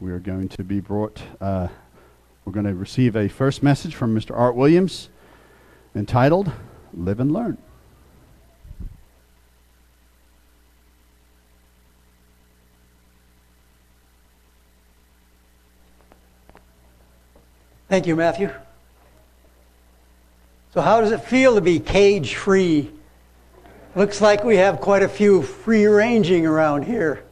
We are going to be brought, uh, we're going to receive a first message from Mr. Art Williams entitled Live and Learn. Thank you, Matthew. So, how does it feel to be cage free? Looks like we have quite a few free ranging around here.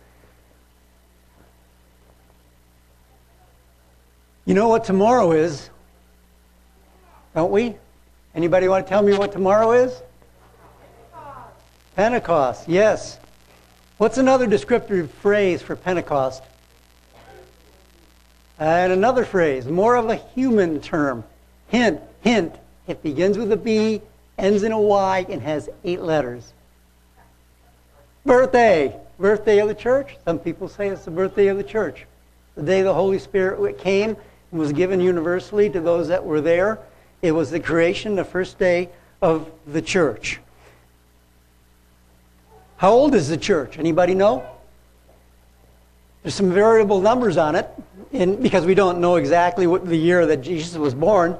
You know what tomorrow is, don't we? Anybody want to tell me what tomorrow is? Pentecost. Yes. What's another descriptive phrase for Pentecost? And another phrase, more of a human term. Hint, hint. It begins with a B, ends in a Y, and has eight letters. Birthday. Birthday of the church. Some people say it's the birthday of the church. The day the Holy Spirit came was given universally to those that were there. It was the creation, the first day of the church. How old is the church? Anybody know? There's some variable numbers on it because we don't know exactly what the year that Jesus was born.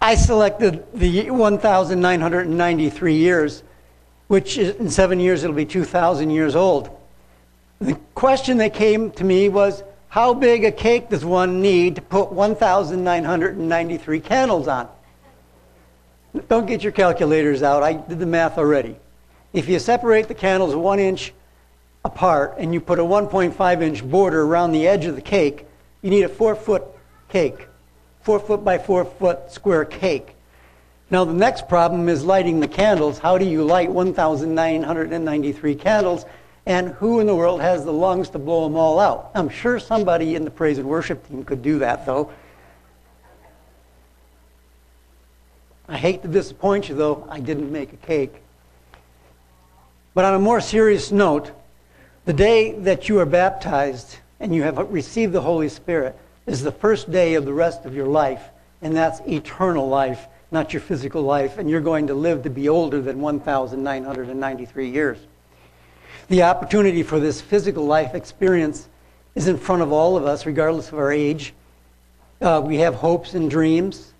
I selected the 1,993 years, which is, in seven years it'll be 2,000 years old. The question that came to me was how big a cake does one need to put 1,993 candles on? Don't get your calculators out. I did the math already. If you separate the candles one inch apart and you put a 1.5 inch border around the edge of the cake, you need a four foot cake, four foot by four foot square cake. Now, the next problem is lighting the candles. How do you light 1,993 candles? And who in the world has the lungs to blow them all out? I'm sure somebody in the praise and worship team could do that, though. I hate to disappoint you, though, I didn't make a cake. But on a more serious note, the day that you are baptized and you have received the Holy Spirit is the first day of the rest of your life, and that's eternal life, not your physical life, and you're going to live to be older than 1,993 years. The opportunity for this physical life experience is in front of all of us, regardless of our age. Uh, we have hopes and dreams.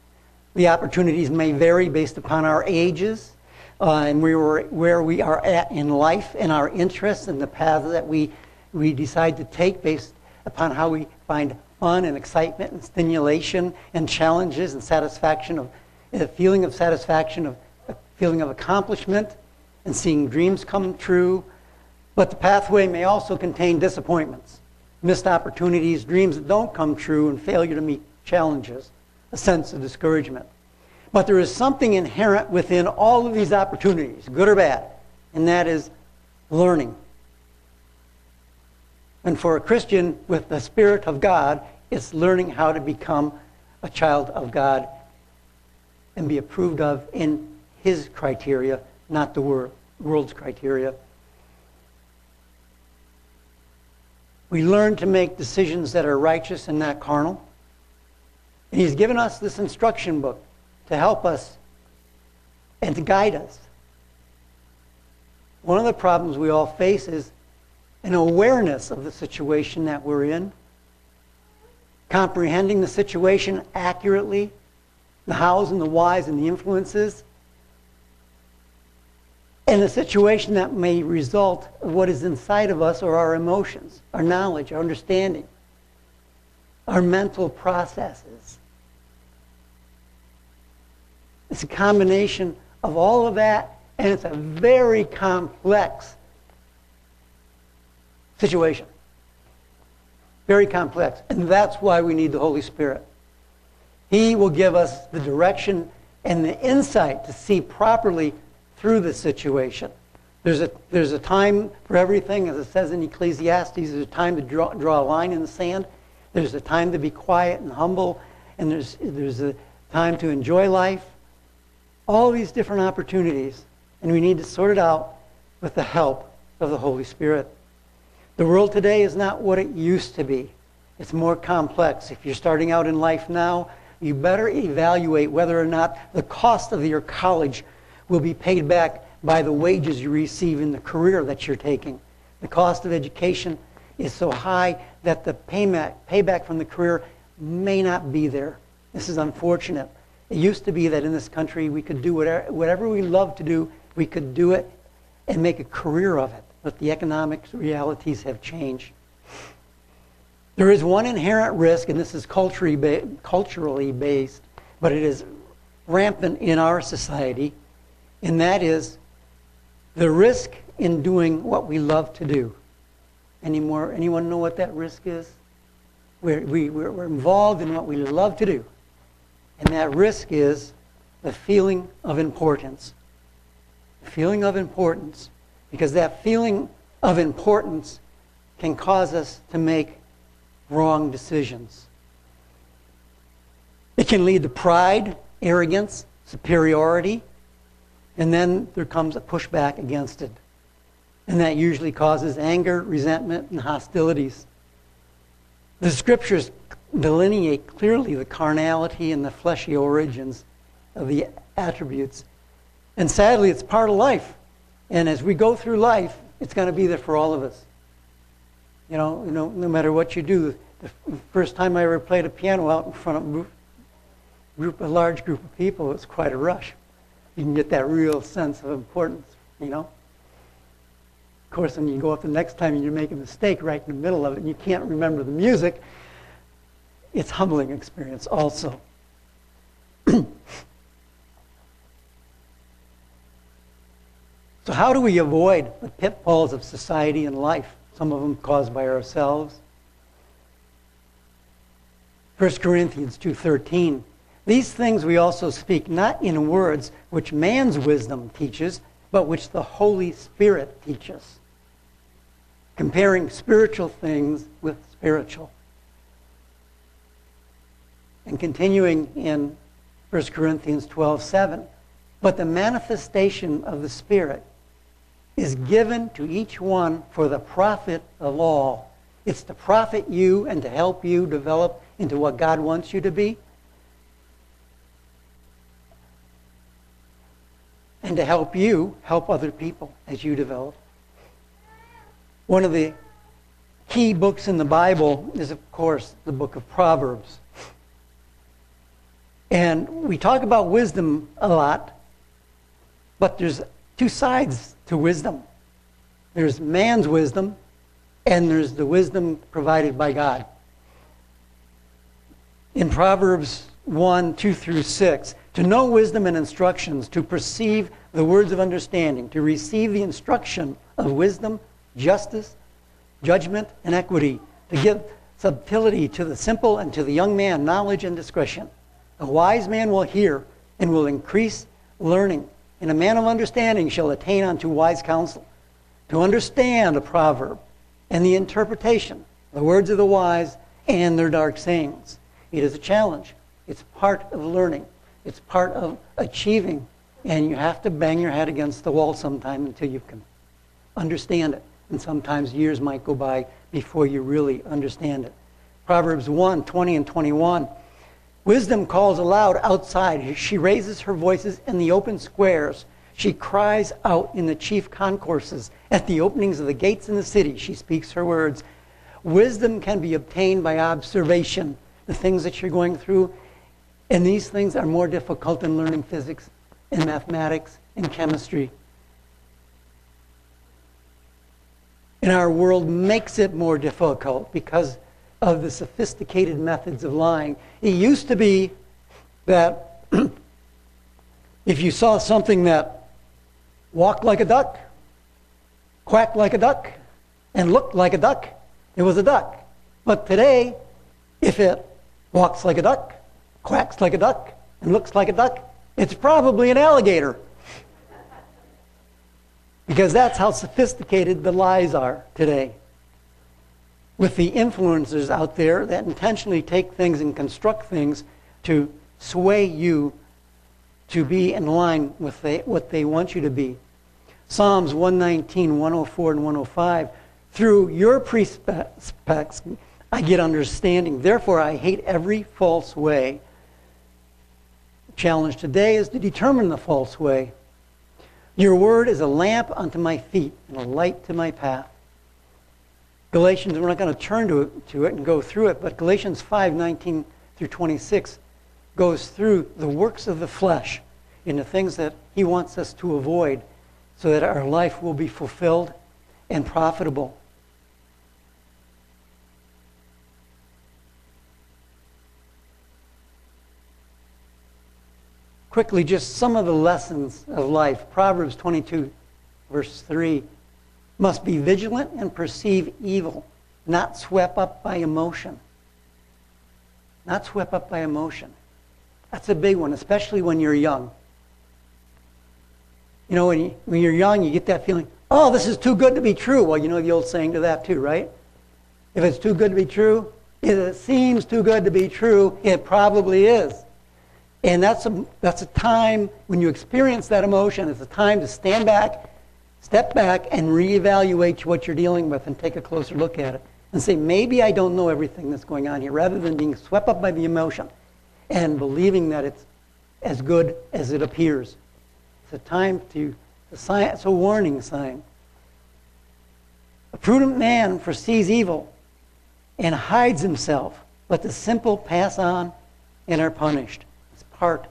The opportunities may vary based upon our ages uh, and we were, where we are at in life and our interests and the paths that we, we decide to take based upon how we find fun and excitement and stimulation and challenges and satisfaction of a feeling of satisfaction of a feeling of accomplishment and seeing dreams come true but the pathway may also contain disappointments missed opportunities dreams that don't come true and failure to meet challenges a sense of discouragement but there is something inherent within all of these opportunities, good or bad, and that is learning. And for a Christian with the Spirit of God, it's learning how to become a child of God and be approved of in His criteria, not the world's criteria. We learn to make decisions that are righteous and not carnal. And He's given us this instruction book to help us and to guide us. One of the problems we all face is an awareness of the situation that we're in, comprehending the situation accurately, the hows and the whys and the influences, and the situation that may result of what is inside of us or our emotions, our knowledge, our understanding, our mental processes. It's a combination of all of that, and it's a very complex situation. Very complex. And that's why we need the Holy Spirit. He will give us the direction and the insight to see properly through the situation. There's a, there's a time for everything, as it says in Ecclesiastes. There's a time to draw, draw a line in the sand. There's a time to be quiet and humble. And there's, there's a time to enjoy life all these different opportunities, and we need to sort it out with the help of the Holy Spirit. The world today is not what it used to be. It's more complex. If you're starting out in life now, you better evaluate whether or not the cost of your college will be paid back by the wages you receive in the career that you're taking. The cost of education is so high that the payback, payback from the career may not be there. This is unfortunate. It used to be that in this country we could do whatever, whatever we love to do, we could do it and make a career of it. But the economic realities have changed. There is one inherent risk, and this is culturally, ba- culturally based, but it is rampant in our society, and that is the risk in doing what we love to do. Any more, anyone know what that risk is? We're, we, we're, we're involved in what we love to do. And that risk is the feeling of importance. The feeling of importance. Because that feeling of importance can cause us to make wrong decisions. It can lead to pride, arrogance, superiority, and then there comes a pushback against it. And that usually causes anger, resentment, and hostilities. The scriptures delineate clearly the carnality and the fleshy origins of the attributes. And sadly, it's part of life. And as we go through life, it's going to be there for all of us. You know, you know, no matter what you do. The first time I ever played a piano out in front of a, group, a large group of people, it was quite a rush. You can get that real sense of importance, you know. Of course, when you go up the next time and you make a mistake right in the middle of it and you can't remember the music, it's humbling experience also. so how do we avoid the pitfalls of society and life? Some of them caused by ourselves. 1 Corinthians 2:13 These things we also speak not in words which man's wisdom teaches but which the Holy Spirit teaches comparing spiritual things with spiritual and continuing in 1 Corinthians 12 7. But the manifestation of the Spirit is given to each one for the profit of all. It's to profit you and to help you develop into what God wants you to be. And to help you help other people as you develop. One of the key books in the Bible is, of course, the book of Proverbs. And we talk about wisdom a lot, but there's two sides to wisdom there's man's wisdom, and there's the wisdom provided by God. In Proverbs 1 2 through 6, to know wisdom and instructions, to perceive the words of understanding, to receive the instruction of wisdom, justice, judgment, and equity, to give subtlety to the simple and to the young man knowledge and discretion. A wise man will hear and will increase learning, and a man of understanding shall attain unto wise counsel. To understand a proverb and the interpretation, the words of the wise, and their dark sayings. It is a challenge. It's part of learning. It's part of achieving. And you have to bang your head against the wall sometime until you can understand it. And sometimes years might go by before you really understand it. Proverbs 1 20 and 21. Wisdom calls aloud outside. She raises her voices in the open squares. She cries out in the chief concourses. At the openings of the gates in the city, she speaks her words. Wisdom can be obtained by observation, the things that you're going through. And these things are more difficult than learning physics and mathematics and chemistry. And our world makes it more difficult because of the sophisticated methods of lying. It used to be that if you saw something that walked like a duck, quacked like a duck, and looked like a duck, it was a duck. But today, if it walks like a duck, quacks like a duck, and looks like a duck, it's probably an alligator. Because that's how sophisticated the lies are today with the influencers out there that intentionally take things and construct things to sway you to be in line with they, what they want you to be. Psalms 119, 104, and 105. Through your precepts, I get understanding. Therefore, I hate every false way. Challenge today is to determine the false way. Your word is a lamp unto my feet and a light to my path. Galatians, we're not going to turn to it, to it and go through it, but Galatians 5 19 through 26 goes through the works of the flesh and the things that he wants us to avoid so that our life will be fulfilled and profitable. Quickly, just some of the lessons of life. Proverbs 22, verse 3 must be vigilant and perceive evil, not swept up by emotion. Not swept up by emotion. That's a big one, especially when you're young. You know, when, you, when you're young, you get that feeling, oh, this is too good to be true. Well, you know the old saying to that too, right? If it's too good to be true, if it seems too good to be true, it probably is. And that's a, that's a time when you experience that emotion, it's a time to stand back, step back, and reevaluate what you're dealing with and take a closer look at it. And say, maybe I don't know everything that's going on here, rather than being swept up by the emotion and believing that it's as good as it appears. It's a time to, it's a warning sign. A prudent man foresees evil and hides himself, but the simple pass on and are punished. Part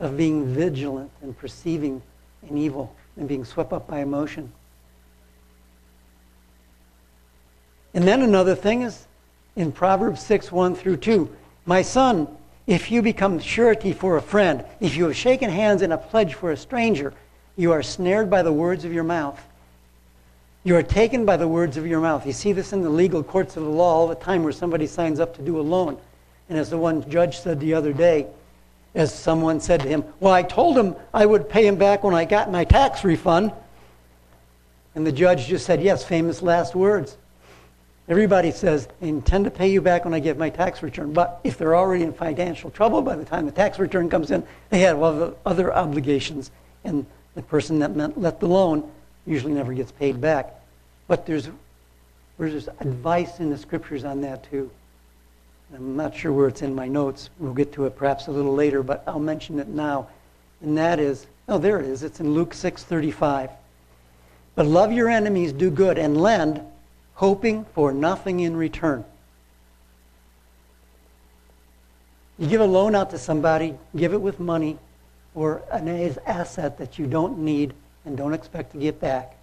of being vigilant and perceiving an evil and being swept up by emotion. And then another thing is in Proverbs 6 1 through 2. My son, if you become surety for a friend, if you have shaken hands in a pledge for a stranger, you are snared by the words of your mouth. You are taken by the words of your mouth. You see this in the legal courts of the law all the time where somebody signs up to do a loan. And as the one judge said the other day, as someone said to him, Well, I told him I would pay him back when I got my tax refund. And the judge just said, Yes, famous last words. Everybody says, I intend to pay you back when I get my tax return. But if they're already in financial trouble by the time the tax return comes in, they have other obligations. And the person that meant, let the loan usually never gets paid back. But there's, there's advice in the scriptures on that too. I'm not sure where it's in my notes. We'll get to it perhaps a little later, but I'll mention it now. And that is, oh, there it is. It's in Luke 6:35. But love your enemies, do good, and lend hoping for nothing in return. You give a loan out to somebody, give it with money or an asset that you don't need and don't expect to get back.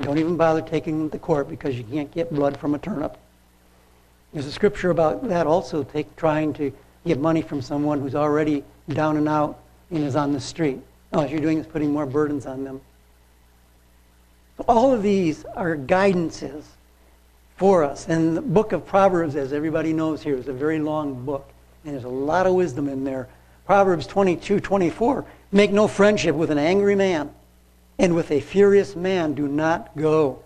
Don't even bother taking to court because you can't get blood from a turnip. There's a scripture about that also, take, trying to get money from someone who's already down and out and is on the street. All you're doing is putting more burdens on them. All of these are guidances for us. And the book of Proverbs, as everybody knows here, is a very long book. And there's a lot of wisdom in there. Proverbs 22, 24. Make no friendship with an angry man, and with a furious man do not go.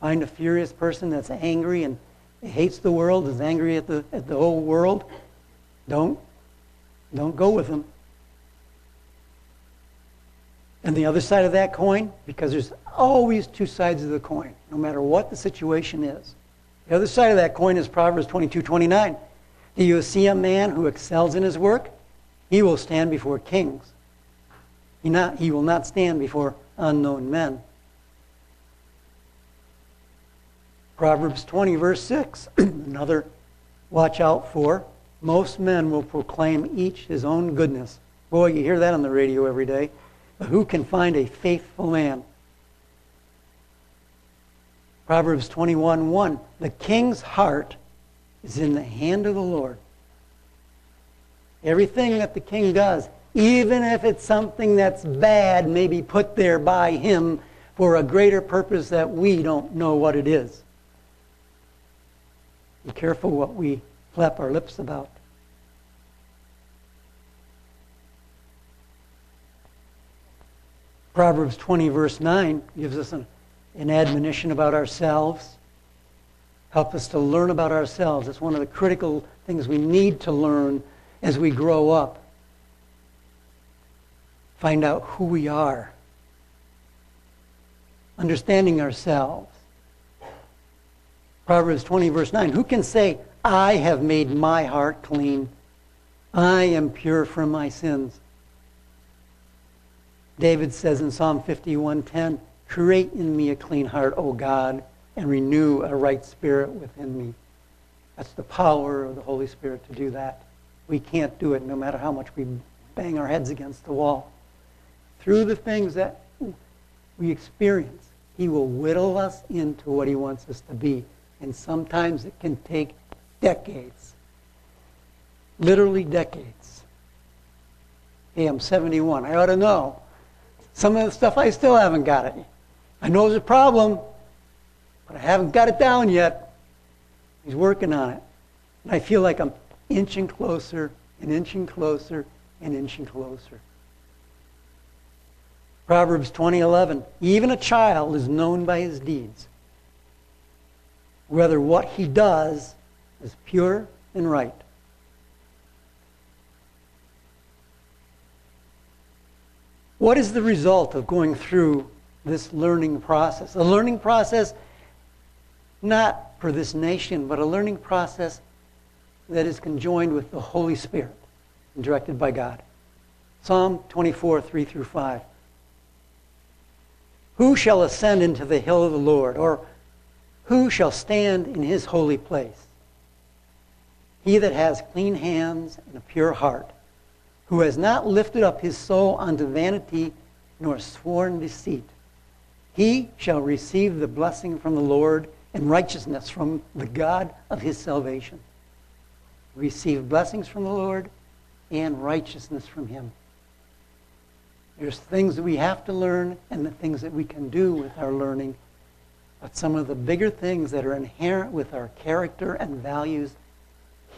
Find a furious person that's angry and hates the world, is angry at the, at the whole world. Don't, don't go with them. And the other side of that coin, because there's always two sides of the coin, no matter what the situation is. The other side of that coin is Proverbs 22 29. Do you see a man who excels in his work? He will stand before kings. He, not, he will not stand before unknown men. Proverbs 20, verse 6. Another watch out for. Most men will proclaim each his own goodness. Boy, you hear that on the radio every day. But who can find a faithful man? Proverbs 21 1. The king's heart is in the hand of the Lord. Everything that the king does, even if it's something that's bad, may be put there by him for a greater purpose that we don't know what it is. Be careful what we flap our lips about. Proverbs 20, verse 9, gives us an, an admonition about ourselves. Help us to learn about ourselves. It's one of the critical things we need to learn as we grow up. Find out who we are. Understanding ourselves. Proverbs 20, verse 9. Who can say, I have made my heart clean? I am pure from my sins. David says in Psalm 51:10, "Create in me a clean heart, O God, and renew a right spirit within me. That's the power of the Holy Spirit to do that. We can't do it no matter how much we bang our heads against the wall. Through the things that we experience, He will whittle us into what He wants us to be. And sometimes it can take decades. Literally decades. Hey, I'm 71. I ought to know. Some of the stuff I still haven't got it. I know there's a problem, but I haven't got it down yet. He's working on it. And I feel like I'm inching closer and inching closer and inching closer. Proverbs 20:11 Even a child is known by his deeds, whether what he does is pure and right. What is the result of going through this learning process? A learning process not for this nation, but a learning process that is conjoined with the Holy Spirit and directed by God. Psalm 24, 3 through 5. Who shall ascend into the hill of the Lord? Or who shall stand in his holy place? He that has clean hands and a pure heart, who has not lifted up his soul unto vanity, nor sworn deceit. He shall receive the blessing from the Lord and righteousness from the God of his salvation. Receive blessings from the Lord and righteousness from him. There's things that we have to learn and the things that we can do with our learning. But some of the bigger things that are inherent with our character and values,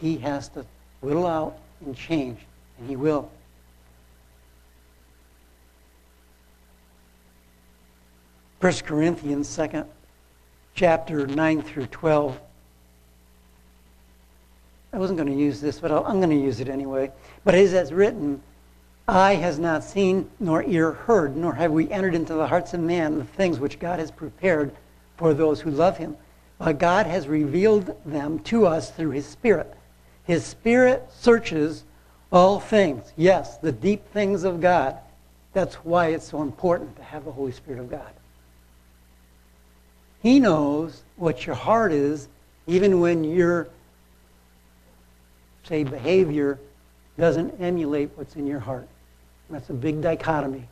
he has to whittle out and change. And he will. First Corinthians, second chapter 9 through 12. I wasn't going to use this, but I'm going to use it anyway. But it is as written, Eye has not seen, nor ear heard, nor have we entered into the hearts of man the things which God has prepared for those who love him. But God has revealed them to us through his Spirit. His Spirit searches all things. Yes, the deep things of God. That's why it's so important to have the Holy Spirit of God. He knows what your heart is, even when your, say, behavior doesn't emulate what's in your heart. That's a big dichotomy.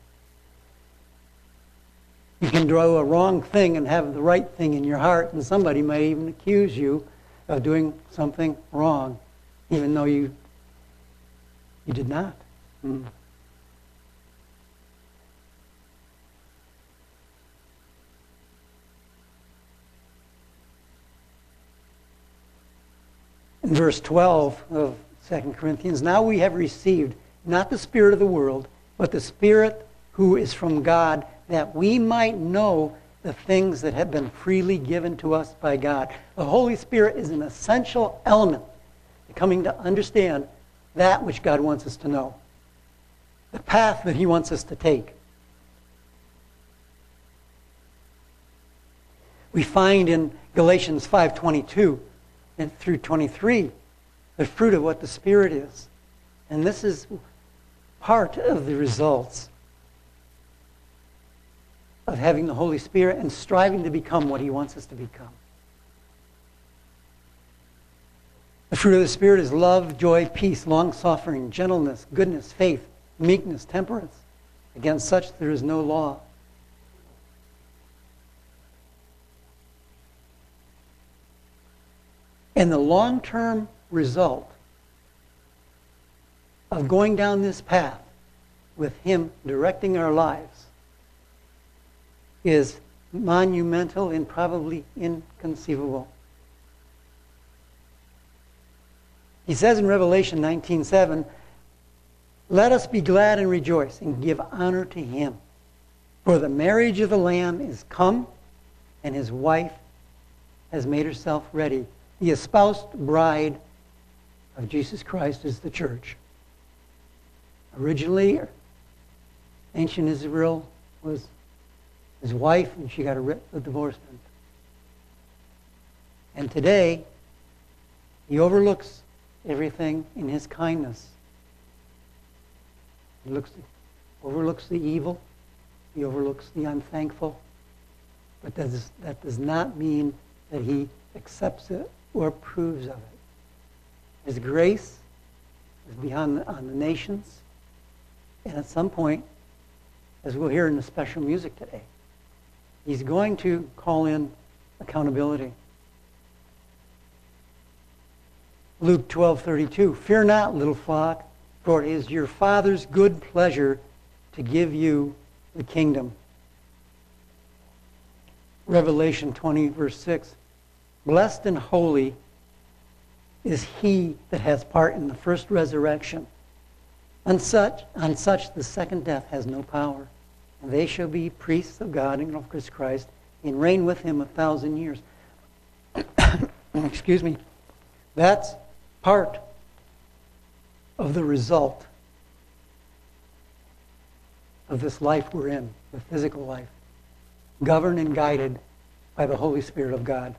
You can do a wrong thing and have the right thing in your heart, and somebody may even accuse you of doing something wrong, even though you, you did not. Mm. In verse 12 of 2 Corinthians, now we have received not the Spirit of the world, but the Spirit who is from God, that we might know the things that have been freely given to us by God. The Holy Spirit is an essential element to coming to understand that which God wants us to know, the path that He wants us to take. We find in Galatians 5:22 and through 23 the fruit of what the Spirit is. And this is part of the results of having the Holy Spirit and striving to become what He wants us to become. The fruit of the Spirit is love, joy, peace, long suffering, gentleness, goodness, faith, meekness, temperance. Against such there is no law. And the long term result of going down this path with Him directing our lives is monumental and probably inconceivable. He says in Revelation 19:7, "Let us be glad and rejoice and give honor to him, for the marriage of the lamb is come, and his wife has made herself ready." The espoused bride of Jesus Christ is the church. Originally, ancient Israel was his wife, and she got a, divorcement. And today, he overlooks everything in his kindness. He looks, overlooks the evil. He overlooks the unthankful. But that does, that does not mean that he accepts it or approves of it. His grace is beyond the, on the nations. And at some point, as we'll hear in the special music today, he's going to call in accountability. Luke 12:32 Fear not, little flock, for it is your Father's good pleasure to give you the kingdom. Revelation 20 verse 6 Blessed and holy is he that has part in the first resurrection. On such, on such the second death has no power. They shall be priests of God and of Christ and reign with him a thousand years. Excuse me. That's part of the result of this life we're in, the physical life, governed and guided by the Holy Spirit of God.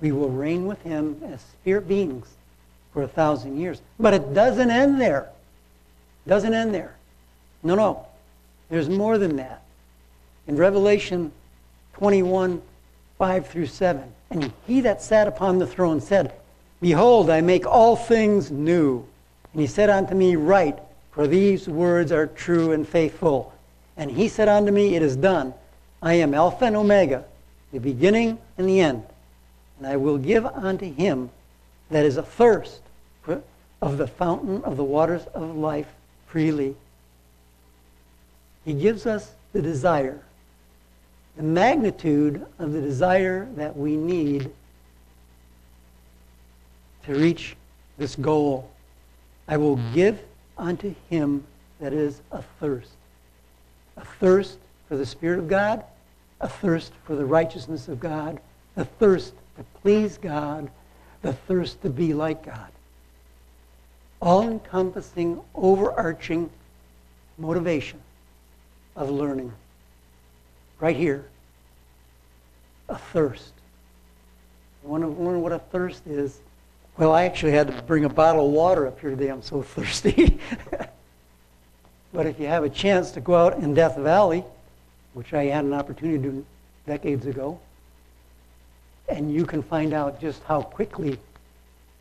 We will reign with him as spirit beings for a thousand years. But it doesn't end there. It doesn't end there. No, no. There's more than that. In Revelation 21, 5 through 7, and he that sat upon the throne said, Behold, I make all things new. And he said unto me, Write, for these words are true and faithful. And he said unto me, It is done. I am Alpha and Omega, the beginning and the end. And I will give unto him that is athirst of the fountain of the waters of life freely. He gives us the desire, the magnitude of the desire that we need to reach this goal. I will mm-hmm. give unto him that is athirst. A thirst for the Spirit of God, a thirst for the righteousness of God, a thirst to please God, the thirst to be like God. All encompassing, overarching motivation of learning. Right here, a thirst. You want to learn what a thirst is? Well, I actually had to bring a bottle of water up here today. I'm so thirsty. but if you have a chance to go out in Death Valley, which I had an opportunity to do decades ago, and you can find out just how quickly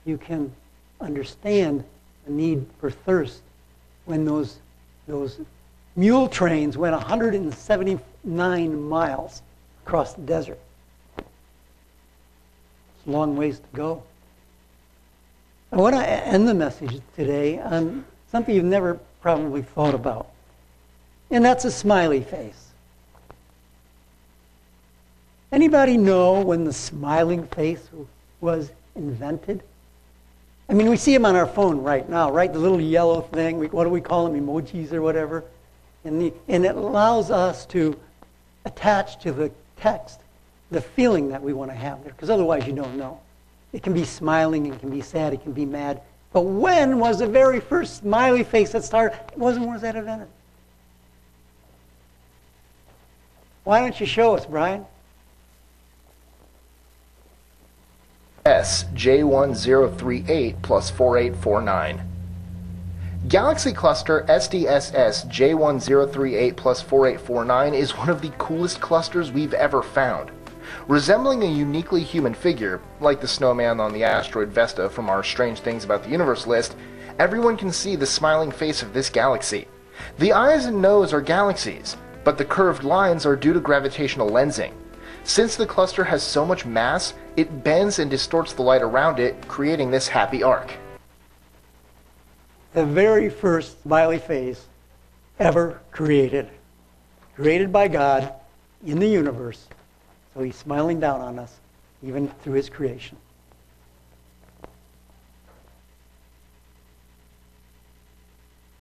you can understand the need for thirst when those, those mule trains went 179 miles across the desert. It's a long ways to go. I want to end the message today on something you've never probably thought about, and that's a smiley face. Anybody know when the smiling face was invented? I mean, we see them on our phone right now, right? The little yellow thing. We, what do we call them? Emojis or whatever. And, the, and it allows us to attach to the text the feeling that we want to have there, because otherwise you don't know. It can be smiling, it can be sad, it can be mad. But when was the very first smiley face that started? It wasn't was that invented. Why don't you show us, Brian? SJ1038 plus 4849. Galaxy Cluster SDSS J1038 plus 4849 is one of the coolest clusters we've ever found. Resembling a uniquely human figure, like the snowman on the asteroid Vesta from our Strange Things About the Universe list, everyone can see the smiling face of this galaxy. The eyes and nose are galaxies, but the curved lines are due to gravitational lensing. Since the cluster has so much mass, it bends and distorts the light around it, creating this happy arc. The very first smiley face ever created. Created by God in the universe. So he's smiling down on us, even through his creation.